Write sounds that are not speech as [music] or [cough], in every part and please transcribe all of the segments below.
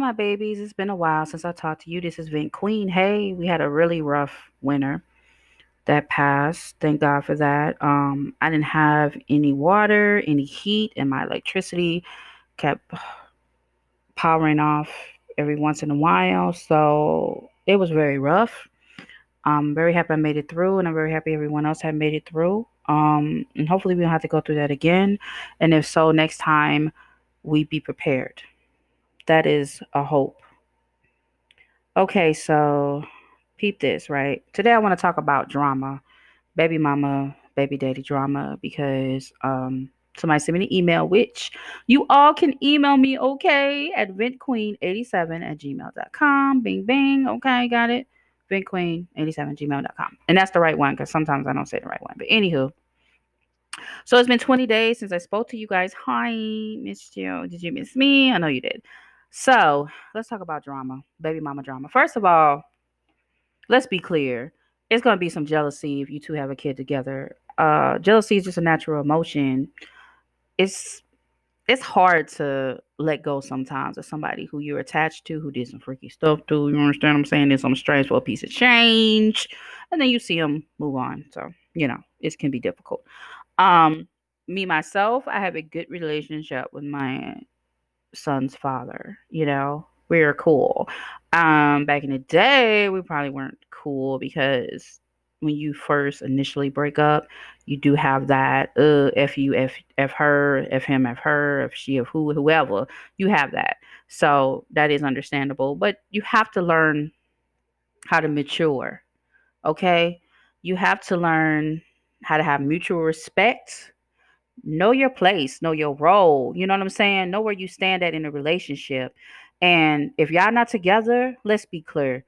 my babies. It's been a while since I talked to you. This is Vent Queen. Hey, we had a really rough winter that passed. Thank God for that. Um, I didn't have any water, any heat, and my electricity kept powering off every once in a while. So it was very rough. I'm very happy I made it through, and I'm very happy everyone else had made it through. Um, and hopefully we don't have to go through that again. And if so, next time we be prepared. That is a hope. Okay, so peep this, right? Today I want to talk about drama, baby mama, baby daddy drama, because um somebody sent me an email, which you all can email me, okay, at ventqueen87 at gmail.com. Bing, bing. Okay, got it. Ventqueen87 gmail.com. And that's the right one because sometimes I don't say the right one. But anywho, so it's been 20 days since I spoke to you guys. Hi, Miss you. Did you miss me? I know you did. So let's talk about drama, baby mama drama. First of all, let's be clear. It's going to be some jealousy if you two have a kid together. Uh, jealousy is just a natural emotion. It's it's hard to let go sometimes of somebody who you're attached to, who did some freaky stuff to. You understand what I'm saying? There's some strange for a piece of change, and then you see them move on. So you know, it can be difficult. Um, me myself, I have a good relationship with my son's father. You know, we are cool. Um, back in the day, we probably weren't cool because when you first initially break up, you do have that uh f you f f her f him f her f she of who whoever you have that. So that is understandable, but you have to learn how to mature. Okay, you have to learn how to have mutual respect. Know your place, know your role. You know what I'm saying? Know where you stand at in a relationship. And if y'all not together, let's be clear.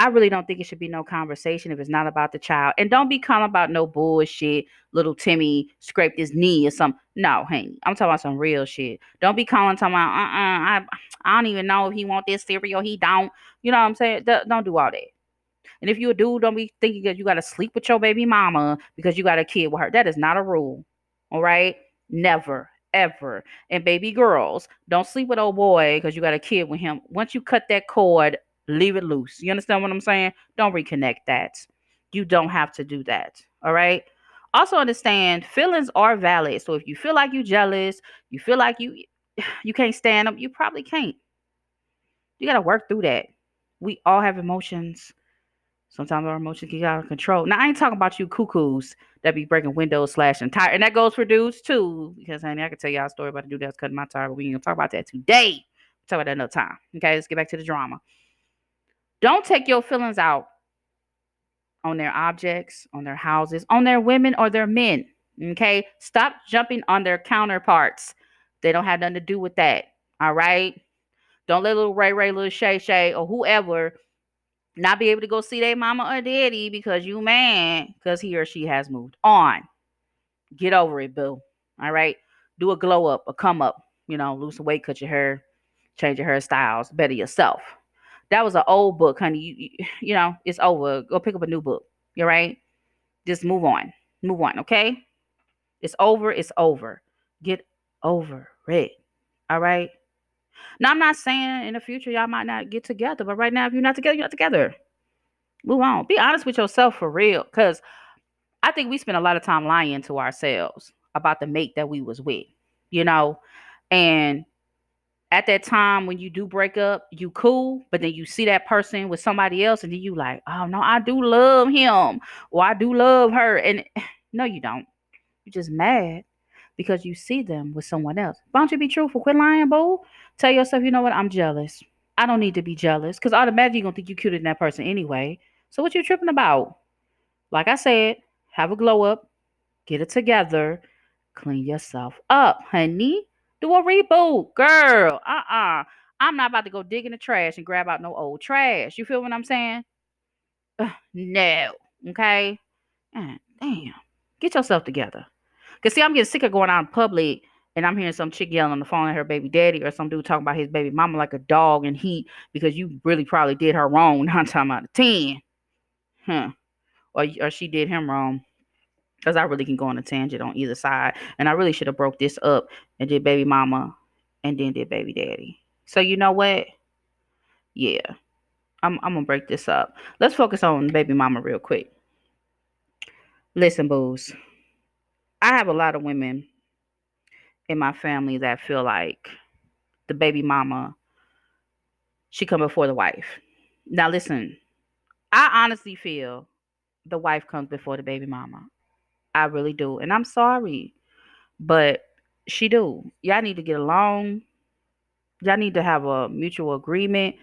I really don't think it should be no conversation if it's not about the child. And don't be calling about no bullshit. Little Timmy scraped his knee or something. No, hey, I'm talking about some real shit. Don't be calling talking about, uh-uh, I, I don't even know if he want this cereal. He don't. You know what I'm saying? D- don't do all that. And if you a dude, don't be thinking that you got to sleep with your baby mama because you got a kid with her. That is not a rule. All right? Never, ever. And baby girls, don't sleep with old boy because you got a kid with him. Once you cut that cord, leave it loose. You understand what I'm saying? Don't reconnect that. You don't have to do that. All right? Also understand feelings are valid. So if you feel like you jealous, you feel like you [sighs] you can't stand them, you probably can't. You got to work through that. We all have emotions. Sometimes our emotions get out of control. Now I ain't talking about you cuckoos that be breaking windows, slashing tire, and that goes for dudes too. Because honey, I can tell y'all a story about a dude that's cutting my tire, but we ain't gonna talk about that today. We'll talk about that another time. Okay, let's get back to the drama. Don't take your feelings out on their objects, on their houses, on their women or their men. Okay, stop jumping on their counterparts. They don't have nothing to do with that. All right. Don't let little Ray Ray, little Shay Shay, or whoever not be able to go see their mama or daddy because you man because he or she has moved on. Get over it, boo. All right. Do a glow up, a come up, you know, lose some weight, cut your hair, change your hairstyles, better yourself. That was an old book, honey. You, you, you know, it's over. Go pick up a new book. You're right. Just move on. Move on, okay? It's over. It's over. Get over it. All right. Now, I'm not saying in the future y'all might not get together, but right now, if you're not together, you're not together. Move on. Be honest with yourself for real. Because I think we spend a lot of time lying to ourselves about the mate that we was with, you know? And at that time when you do break up, you cool, but then you see that person with somebody else, and then you like, oh no, I do love him, or I do love her. And [laughs] no, you don't. You're just mad because you see them with someone else. Why don't you be truthful? Quit lying, boo. Tell yourself, you know what? I'm jealous. I don't need to be jealous because automatically you're gonna think you're cuter than that person anyway. So what you tripping about? Like I said, have a glow up, get it together, clean yourself up, honey. Do a reboot, girl. Uh-uh. I'm not about to go dig in the trash and grab out no old trash. You feel what I'm saying? Uh, no. Okay. damn. Get yourself together. Cause see, I'm getting sick of going out in public and I'm hearing some chick yelling on the phone at her baby daddy or some dude talking about his baby mama like a dog in heat because you really probably did her wrong nine times out of ten. Huh. Or, or she did him wrong. Because I really can go on a tangent on either side. And I really should have broke this up and did baby mama and then did baby daddy. So you know what? Yeah. I'm, I'm gonna break this up. Let's focus on baby mama real quick. Listen, booze. I have a lot of women in my family that feel like the baby mama she come before the wife. Now listen, I honestly feel the wife comes before the baby mama. I really do. And I'm sorry. But she do. Y'all need to get along. Y'all need to have a mutual agreement.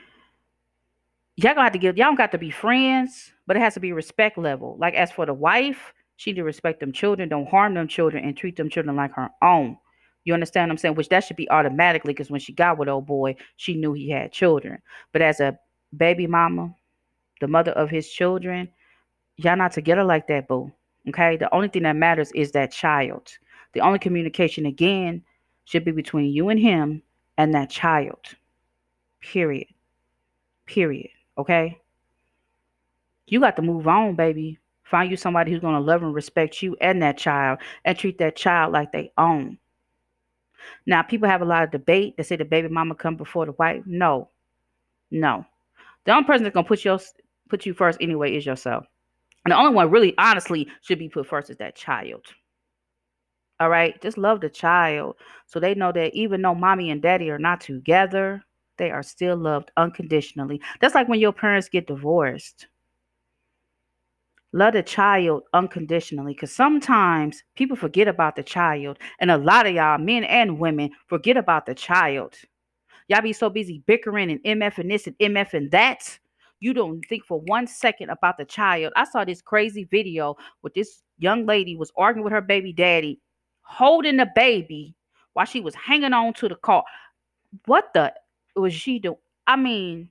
Y'all gonna have to get y'all don't got to be friends, but it has to be respect level. Like as for the wife, she need to respect them children, don't harm them children, and treat them children like her own. You understand what I'm saying? Which that should be automatically because when she got with old boy, she knew he had children. But as a baby mama, the mother of his children, y'all not together like that, boo. Okay? The only thing that matters is that child. The only communication again should be between you and him and that child. Period. Period. Okay? You got to move on, baby. Find you somebody who's going to love and respect you and that child and treat that child like they own. Now, people have a lot of debate. They say the baby mama come before the wife. No, no. The only person that's gonna put your put you first anyway is yourself. And the only one really honestly should be put first is that child. All right, just love the child so they know that even though mommy and daddy are not together, they are still loved unconditionally. That's like when your parents get divorced. Love the child unconditionally because sometimes people forget about the child. And a lot of y'all, men and women, forget about the child. Y'all be so busy bickering and MF and this and MF and that. You don't think for one second about the child. I saw this crazy video with this young lady was arguing with her baby daddy, holding the baby while she was hanging on to the car. What the was she doing? I mean,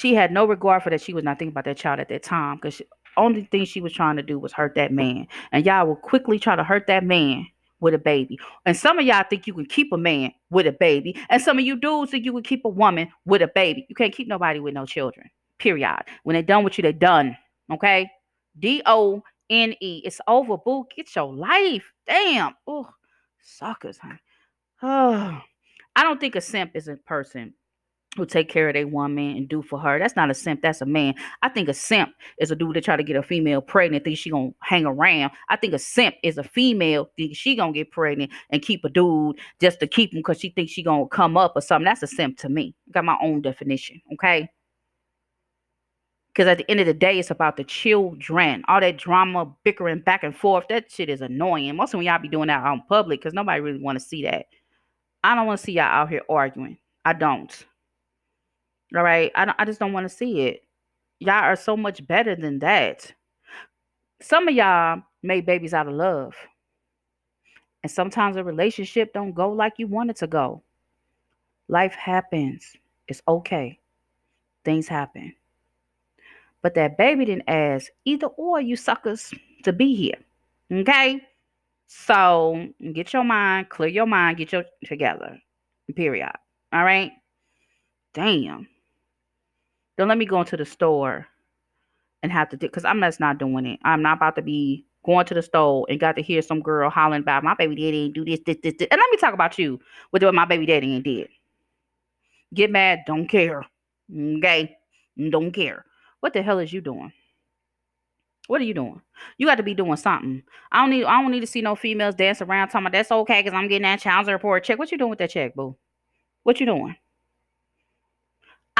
she had no regard for that. She was not thinking about that child at that time because the only thing she was trying to do was hurt that man. And y'all will quickly try to hurt that man with a baby. And some of y'all think you can keep a man with a baby. And some of you dudes think you can keep a woman with a baby. You can't keep nobody with no children. Period. When they're done with you, they're done. Okay? D O N E. It's over, boo. Get your life. Damn. Oh, suckers, huh? [sighs] Oh. I don't think a simp is a person who take care of their woman and do for her. That's not a simp, that's a man. I think a simp is a dude that try to get a female pregnant, think she gonna hang around. I think a simp is a female, think she gonna get pregnant and keep a dude just to keep him because she thinks she gonna come up or something. That's a simp to me. Got my own definition, okay? Because at the end of the day, it's about the children. All that drama, bickering back and forth, that shit is annoying. Most of y'all be doing that out in public because nobody really want to see that. I don't want to see y'all out here arguing. I don't. All right. I, I just don't want to see it. Y'all are so much better than that. Some of y'all made babies out of love. And sometimes a relationship don't go like you want it to go. Life happens. It's okay. Things happen. But that baby didn't ask either or you suckers to be here. Okay? So get your mind, clear your mind, get your together. Period. All right? Damn. Don't let me go into the store and have to do because I'm just not doing it. I'm not about to be going to the store and got to hear some girl hollering about my baby daddy ain't do this, this, this, this. And let me talk about you with what my baby daddy ain't did. Get mad, don't care. Okay? Don't care. What the hell is you doing? What are you doing? You got to be doing something. I don't need I don't need to see no females dance around talking about that's okay because I'm getting that child support check. What you doing with that check, boo? What you doing?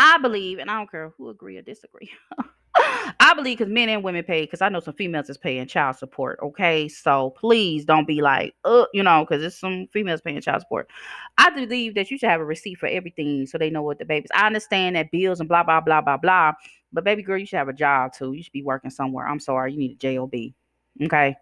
I believe, and I don't care who agree or disagree. [laughs] I believe because men and women pay, because I know some females is paying child support. Okay, so please don't be like, uh, you know, because it's some females paying child support. I believe that you should have a receipt for everything so they know what the babies. I understand that bills and blah blah blah blah blah, but baby girl, you should have a job too. You should be working somewhere. I'm sorry, you need a job. Okay,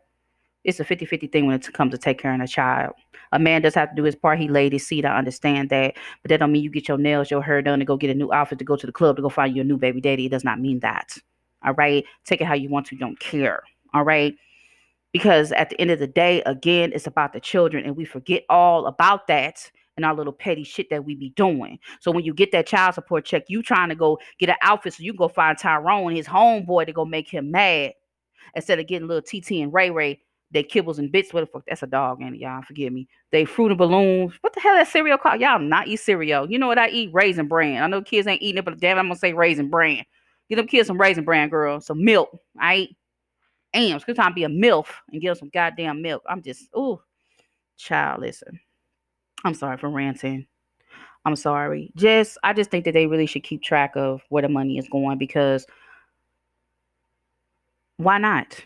it's a 50-50 thing when it comes to take care of a child. A man does have to do his part. He laid his. I understand that. But that don't mean you get your nails, your hair done, and go get a new outfit to go to the club to go find your new baby daddy. It does not mean that. All right. Take it how you want to. Don't care. All right. Because at the end of the day, again, it's about the children, and we forget all about that and our little petty shit that we be doing. So when you get that child support check, you trying to go get an outfit so you can go find Tyrone, his homeboy, to go make him mad. Instead of getting little TT and Ray Ray They kibbles and bits. What the fuck? That's a dog, ain't it, y'all? Forgive me. They fruit and balloons. What the hell that cereal called? Y'all not eat cereal. You know what I eat? Raisin bran. I know kids ain't eating it, but damn, I'm gonna say raisin bran. Get them kids some raisin bran, girl. Some milk. I eat. It's good time to be a MILF and give them some goddamn milk. I'm just, ooh, child, listen. I'm sorry for ranting. I'm sorry. Just, I just think that they really should keep track of where the money is going because why not?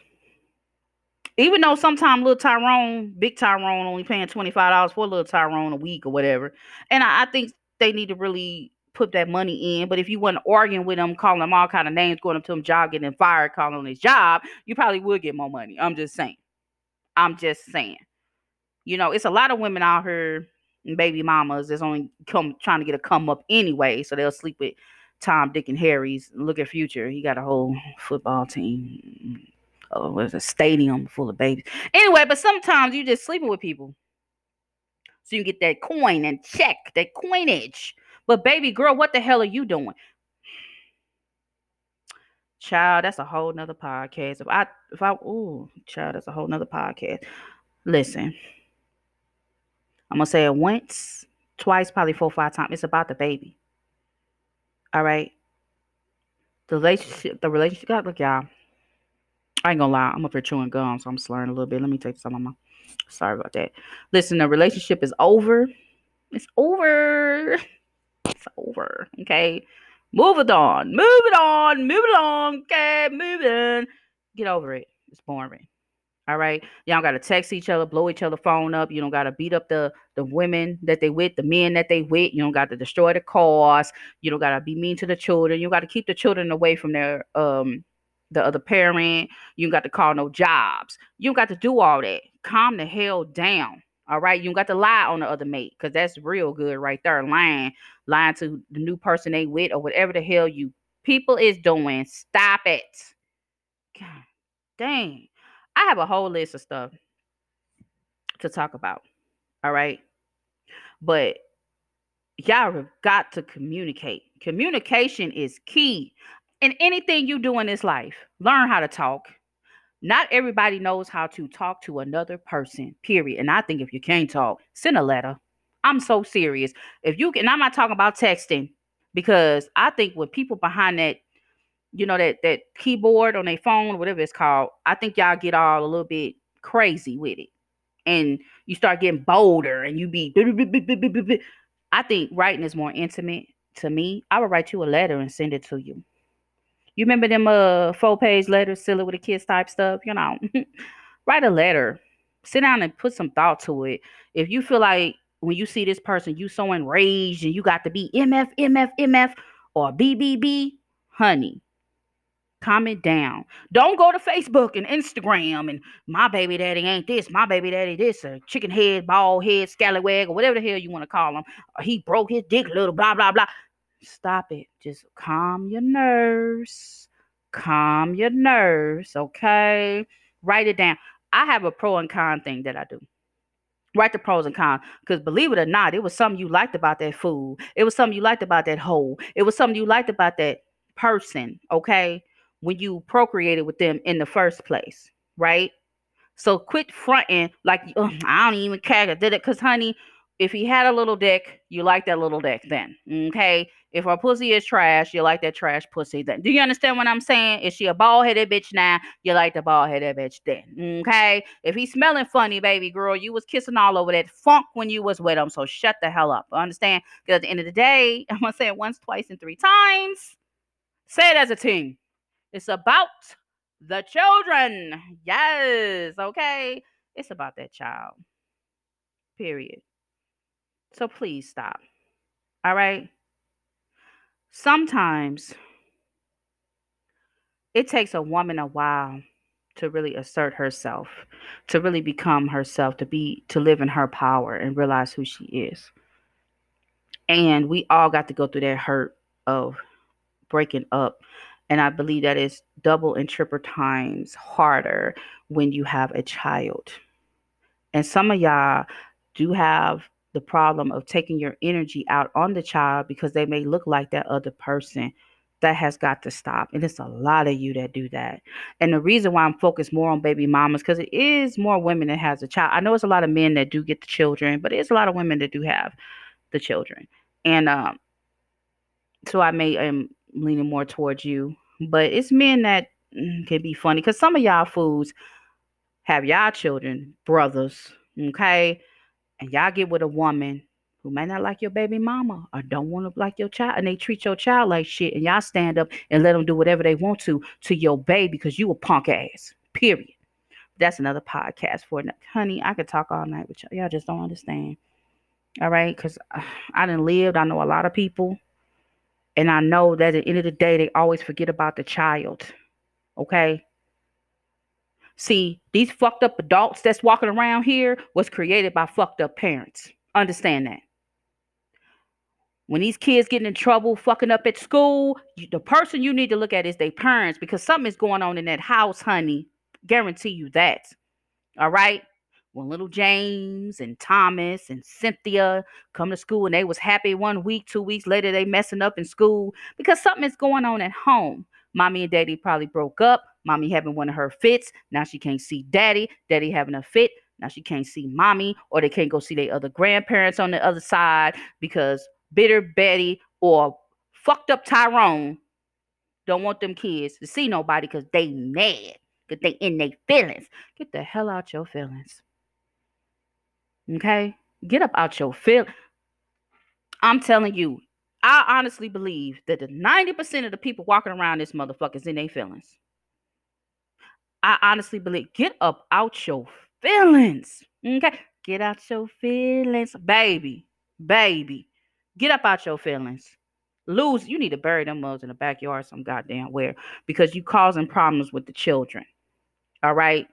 Even though sometimes little Tyrone, big Tyrone, only paying $25 for little Tyrone a week or whatever. And I, I think they need to really put that money in. But if you wasn't arguing with them, calling them all kind of names, going up to him, job, getting fired, calling on his job, you probably would get more money. I'm just saying. I'm just saying. You know, it's a lot of women out here, baby mamas, that's only come trying to get a come up anyway. So they'll sleep with Tom, Dick, and Harry's. Look at Future. He got a whole football team. Oh, was a stadium full of babies. Anyway, but sometimes you just sleeping with people. So you get that coin and check, that coinage. But baby girl, what the hell are you doing? Child, that's a whole nother podcast. If I if I ooh, child, that's a whole nother podcast. Listen. I'm gonna say it once, twice, probably four, five times. It's about the baby. All right. The relationship, the relationship. God, look, y'all. I ain't gonna lie. I'm up here chewing gum, so I'm slurring a little bit. Let me take some of my. Sorry about that. Listen, the relationship is over. It's over. It's over. Okay. Move it on. Move it on. Move it on. Okay. Move it. Get over it. It's boring. All right. Y'all gotta text each other, blow each other phone up. You don't gotta beat up the the women that they with, the men that they with. You don't got to destroy the cars. You don't gotta be mean to the children. You gotta keep the children away from their um the other parent. You got to call no jobs. You got to do all that. Calm the hell down. All right. You got to lie on the other mate because that's real good right there. Lying, lying to the new person they with or whatever the hell you people is doing. Stop it. God dang. I have a whole list of stuff to talk about. All right. But y'all have got to communicate. Communication is key in anything you do in this life. Learn how to talk. Not everybody knows how to talk to another person, period. And I think if you can't talk, send a letter. I'm so serious. If you can, I'm not talking about texting because I think with people behind that you know that that keyboard on their phone, whatever it's called, I think y'all get all a little bit crazy with it, and you start getting bolder, and you be. I think writing is more intimate to me. I would write you a letter and send it to you. You remember them uh four page letters, silly with a kiss type stuff, you know. [laughs] write a letter. Sit down and put some thought to it. If you feel like when you see this person, you so enraged and you got to be MF, MF, MF, or BBB, honey, comment down. Don't go to Facebook and Instagram and my baby daddy ain't this, my baby daddy this, or chicken head, bald head, scallywag, or whatever the hell you want to call him. He broke his dick, little blah blah blah. Stop it. Just calm your nerves. Calm your nerves, okay? Write it down. I have a pro and con thing that I do. Write the pros and cons. Because believe it or not, it was something you liked about that food. It was something you liked about that hole. It was something you liked about that person, okay? when you procreated with them in the first place, right? So quit fronting like I don't even care. I did it because, honey, if he had a little dick, you like that little dick then. Okay. If her pussy is trash, you like that trash pussy then. Do you understand what I'm saying? Is she a bald headed bitch now? You like the bald headed bitch then. Okay. If he's smelling funny, baby girl, you was kissing all over that funk when you was with him. So shut the hell up. Understand? Because at the end of the day, [laughs] I'm gonna say it once, twice, and three times. Say it as a team. It's about the children. Yes. Okay. It's about that child. Period. So please stop. All right. Sometimes it takes a woman a while to really assert herself, to really become herself, to be to live in her power and realize who she is. And we all got to go through that hurt of breaking up and I believe that is double and triple times harder when you have a child. And some of y'all do have the problem of taking your energy out on the child because they may look like that other person that has got to stop. And it's a lot of you that do that. And the reason why I'm focused more on baby mamas, because it is more women that has a child. I know it's a lot of men that do get the children, but it's a lot of women that do have the children. And um, so I may am leaning more towards you. But it's men that mm, can be funny because some of y'all fools have y'all children, brothers, okay? And y'all get with a woman who may not like your baby mama or don't want to like your child and they treat your child like shit and y'all stand up and let them do whatever they want to to your baby because you a punk ass period. That's another podcast for it honey i could talk all night with y'all y'all just don't understand all right? Because uh, i didn't live i know a lot of people and i know that at the end of the day they always forget about the child okay see these fucked up adults that's walking around here was created by fucked up parents understand that when these kids getting in trouble, fucking up at school, you, the person you need to look at is their parents because something is going on in that house, honey. Guarantee you that. All right. When little James and Thomas and Cynthia come to school and they was happy one week, two weeks later they messing up in school because something is going on at home. Mommy and daddy probably broke up. Mommy having one of her fits. Now she can't see daddy. Daddy having a fit. Now she can't see mommy, or they can't go see their other grandparents on the other side because bitter Betty or fucked up Tyrone don't want them kids to see nobody because they mad. Because they in their feelings. Get the hell out your feelings. Okay? Get up out your feel. I'm telling you, I honestly believe that the 90% of the people walking around this motherfuckers in their feelings. I honestly believe get up out your feelings. Okay? Get out your feelings. Baby. Baby. Get up out your feelings. Lose, you need to bury them mugs in the backyard some goddamn where because you causing problems with the children. All right.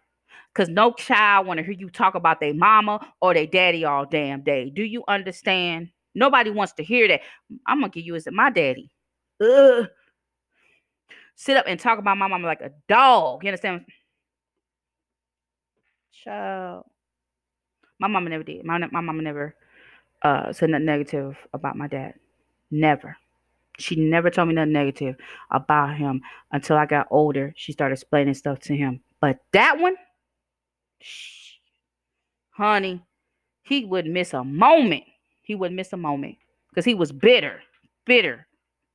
Because no child want to hear you talk about their mama or their daddy all damn day. Do you understand? Nobody wants to hear that. I'm gonna give you as my daddy. Ugh. Sit up and talk about my mama like a dog. You understand? Child. My mama never did. My, my mama never uh, said nothing negative about my dad. Never. She never told me nothing negative about him until I got older. She started explaining stuff to him. But that one, shh, honey, he wouldn't miss a moment. He wouldn't miss a moment because he was bitter, bitter,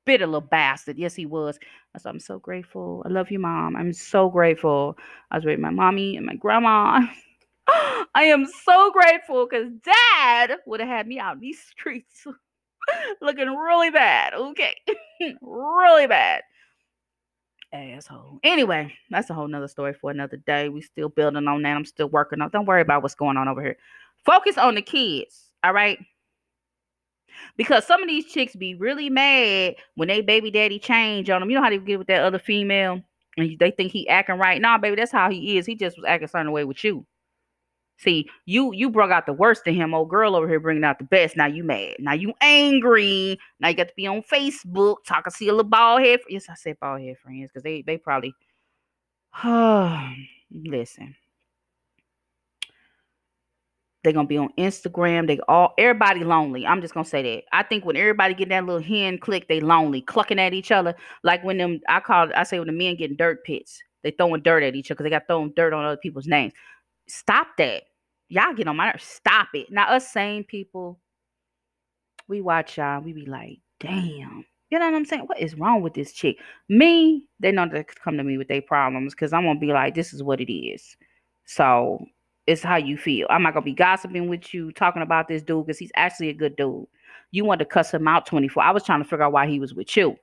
bitter little bastard. Yes, he was. I'm so grateful. I love you, mom. I'm so grateful. I was with my mommy and my grandma. [laughs] I am so grateful because dad would have had me out in these [laughs] streets [laughs] looking really bad. Okay. really bad. Asshole. Anyway, that's a whole nother story for another day. We still building on that. I'm still working on. Don't worry about what's going on over here. Focus on the kids. All right. Because some of these chicks be really mad when they baby daddy change on them. You know how they get with that other female and they think he acting right. Nah, baby, that's how he is. He just was acting certain way with you. See, you you brought out the worst in him. Old girl over here bringing out the best. Now you mad. Now you angry. Now you got to be on Facebook talking to your little bald head. Yes, I said bald head friends because they they probably. [sighs] listen. They're gonna be on Instagram. They all everybody lonely. I'm just gonna say that. I think when everybody get that little hen click, they lonely, clucking at each other. Like when them I call I say when the men getting dirt pits, they throwing dirt at each other because they got throwing dirt on other people's names. Stop that. Y'all get on my nerves. Stop it. Now, us same people, we watch y'all, we be like, damn. You know what I'm saying? What is wrong with this chick? Me, they know to come to me with their problems because I'm gonna be like, this is what it is. So it's how you feel. I'm not gonna be gossiping with you, talking about this dude because he's actually a good dude. You want to cuss him out 24. I was trying to figure out why he was with you.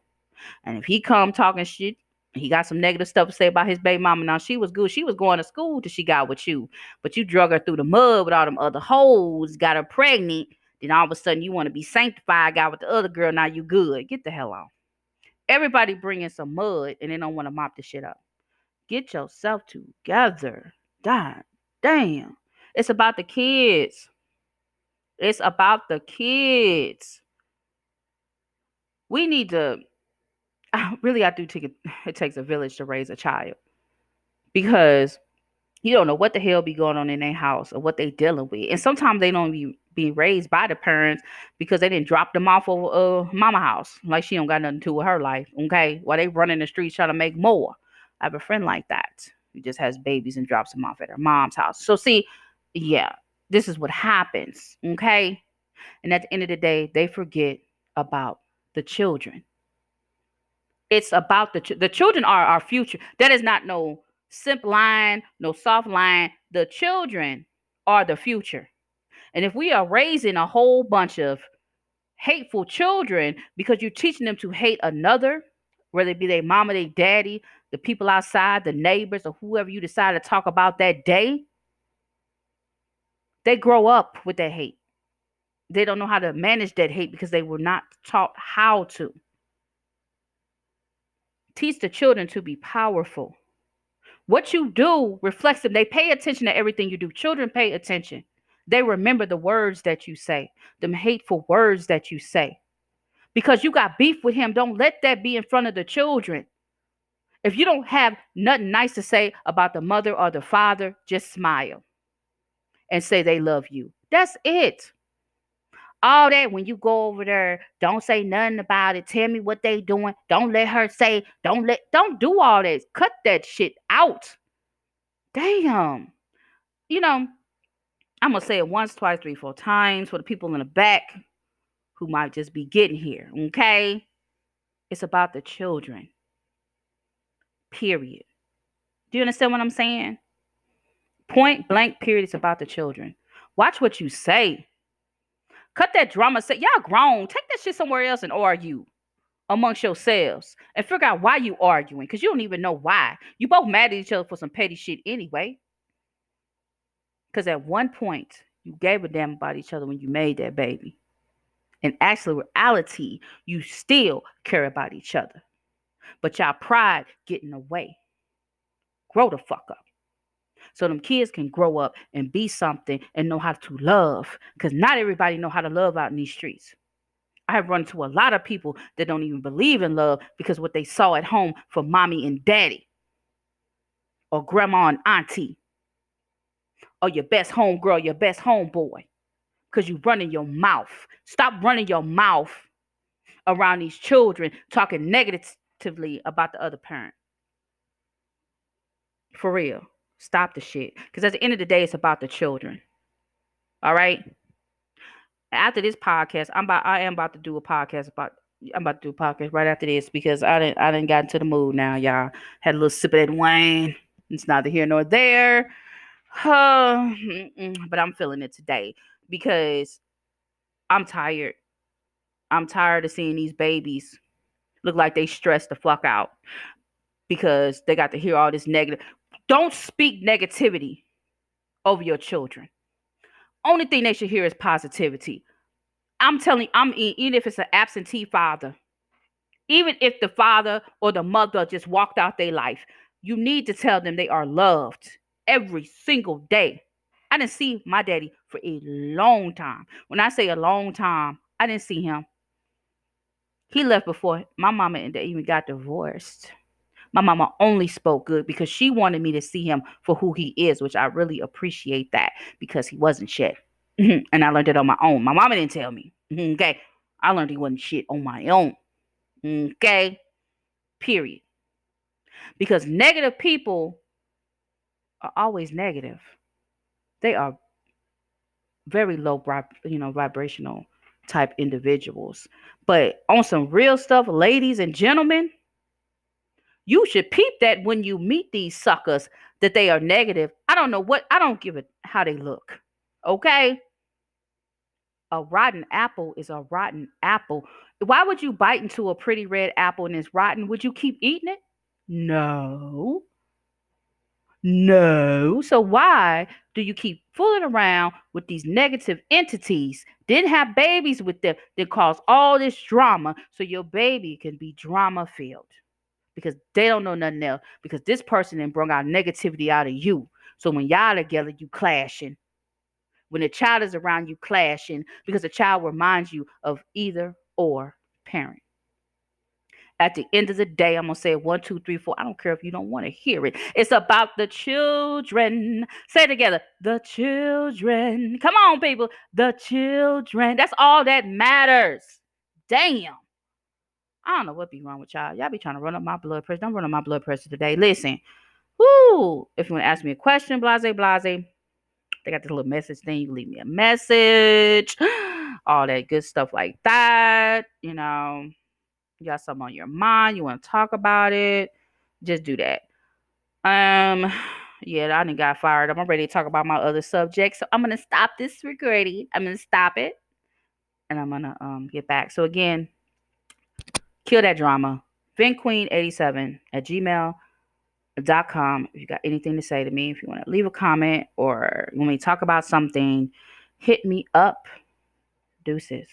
And if he come talking shit, he got some negative stuff to say about his baby mama. Now she was good. She was going to school till she got with you, but you drug her through the mud with all them other hoes, got her pregnant. Then all of a sudden you want to be sanctified, got with the other girl. Now you good. Get the hell off. Everybody bringing some mud and they don't want to mop the shit up. Get yourself together. God damn. It's about the kids. It's about the kids. We need to [laughs] really, I do think it, [laughs] it takes a village to raise a child because you don't know what the hell be going on in their house or what they dealing with, and sometimes they don't be being raised by the parents because they didn't drop them off of uh mama house. Like she don't got nothing to do with her life. Okay. While they running the streets trying to make more. I have a friend like that who just has babies and drops them off at her mom's house. So see, yeah, this is what happens. Okay. And at the end of the day, they forget about the children. It's about the ch- the children are our future. That is not no simp line, no soft line. The children are the future. And if we are raising a whole bunch of hateful children because you're teaching them to hate another, whether it be their mama, their daddy, the people outside, the neighbors, or whoever you decide to talk about that day, they grow up with that hate. They don't know how to manage that hate because they were not taught how to. Teach the children to be powerful. What you do reflects them. They pay attention to everything you do. Children pay attention. They remember the words that you say, them hateful words that you say. Because you got beef with him, don't let that be in front of the children. If you don't have nothing nice to say about the mother or the father, just smile and say they love you. That's it. All that when you go over there, don't say nothing about it. Tell me what they doing. Don't let her say, don't let don't do all that. Cut that shit out. Damn. You know, I'm gonna say it once, twice, three, four times for the people in the back who might just be getting here. Okay. It's about the children. Period. Do you understand what I'm saying? Point blank, period. It's about the children. Watch what you say. Cut that drama. Say, y'all grown. Take that shit somewhere else and argue amongst yourselves and figure out why you arguing because you don't even know why. You both mad at each other for some petty shit anyway. Because at one point, you gave a damn about each other when you made that baby. In actual reality, you still care about each other. But y'all pride getting away. Grow the fuck up. So them kids can grow up and be something and know how to love. Because not everybody know how to love out in these streets. I have run into a lot of people that don't even believe in love because what they saw at home from mommy and daddy or grandma and auntie or your best homegirl, your best homeboy because you running your mouth. Stop running your mouth around these children talking negatively about the other parent. For real. Stop the shit. Because at the end of the day, it's about the children. All right. After this podcast, I'm about I am about to do a podcast about I'm about to do a podcast right after this because I didn't I didn't got into the mood now, y'all. Had a little sip of that wine. It's neither here nor there. [sighs] Uh, but I'm feeling it today because I'm tired. I'm tired of seeing these babies look like they stressed the fuck out because they got to hear all this negative. Don't speak negativity over your children. Only thing they should hear is positivity. I'm telling you, I'm even if it's an absentee father, even if the father or the mother just walked out their life, you need to tell them they are loved every single day. I didn't see my daddy for a long time. When I say a long time, I didn't see him. He left before my mama and they even got divorced. My mama only spoke good because she wanted me to see him for who he is, which I really appreciate that because he wasn't shit. Mm-hmm. and I learned it on my own. My mama didn't tell me. Mm-hmm. Okay. I learned he wasn't shit on my own. Okay. Period. Because negative people are always negative. They are very low, you know, vibrational type individuals. But on some real stuff, ladies and gentlemen, you should peep that when you meet these suckers that they are negative. I don't know what I don't give it how they look. Okay? A rotten apple is a rotten apple. Why would you bite into a pretty red apple and it's rotten? Would you keep eating it? No. No. So why do you keep fooling around with these negative entities? Didn't have babies with them that cause all this drama so your baby can be drama filled because they don't know nothing else because this person then brought out negativity out of you. So when y'all together, you clashing. When the child is around you clashing because the child reminds you of either or parent. At the end of the day, I'm gonna say it one, two, three, four. I don't care if you don't want to hear it. It's about the children. Say together. The children. Come on, people. The children. That's all that matters. Damn. I don't know what be wrong with y'all. Y'all be trying to run up my blood pressure. Don't run up my blood pressure today. Listen. Woo. If you want to ask me a question, blase, blase. They got this little message thing. You leave me a message. [gasps] All that good stuff like that. You know you got something on your mind, you want to talk about it, just do that. Um, [sighs] yeah, I didn't got fired. I'm ready to talk about my other subject, So I'm gonna stop this recording. I'm gonna stop it. And I'm gonna um get back. So again, kill that drama. Ventqueen87 at gmail.com. If you got anything to say to me, if you want to leave a comment or when we talk about something, hit me up. Deuces.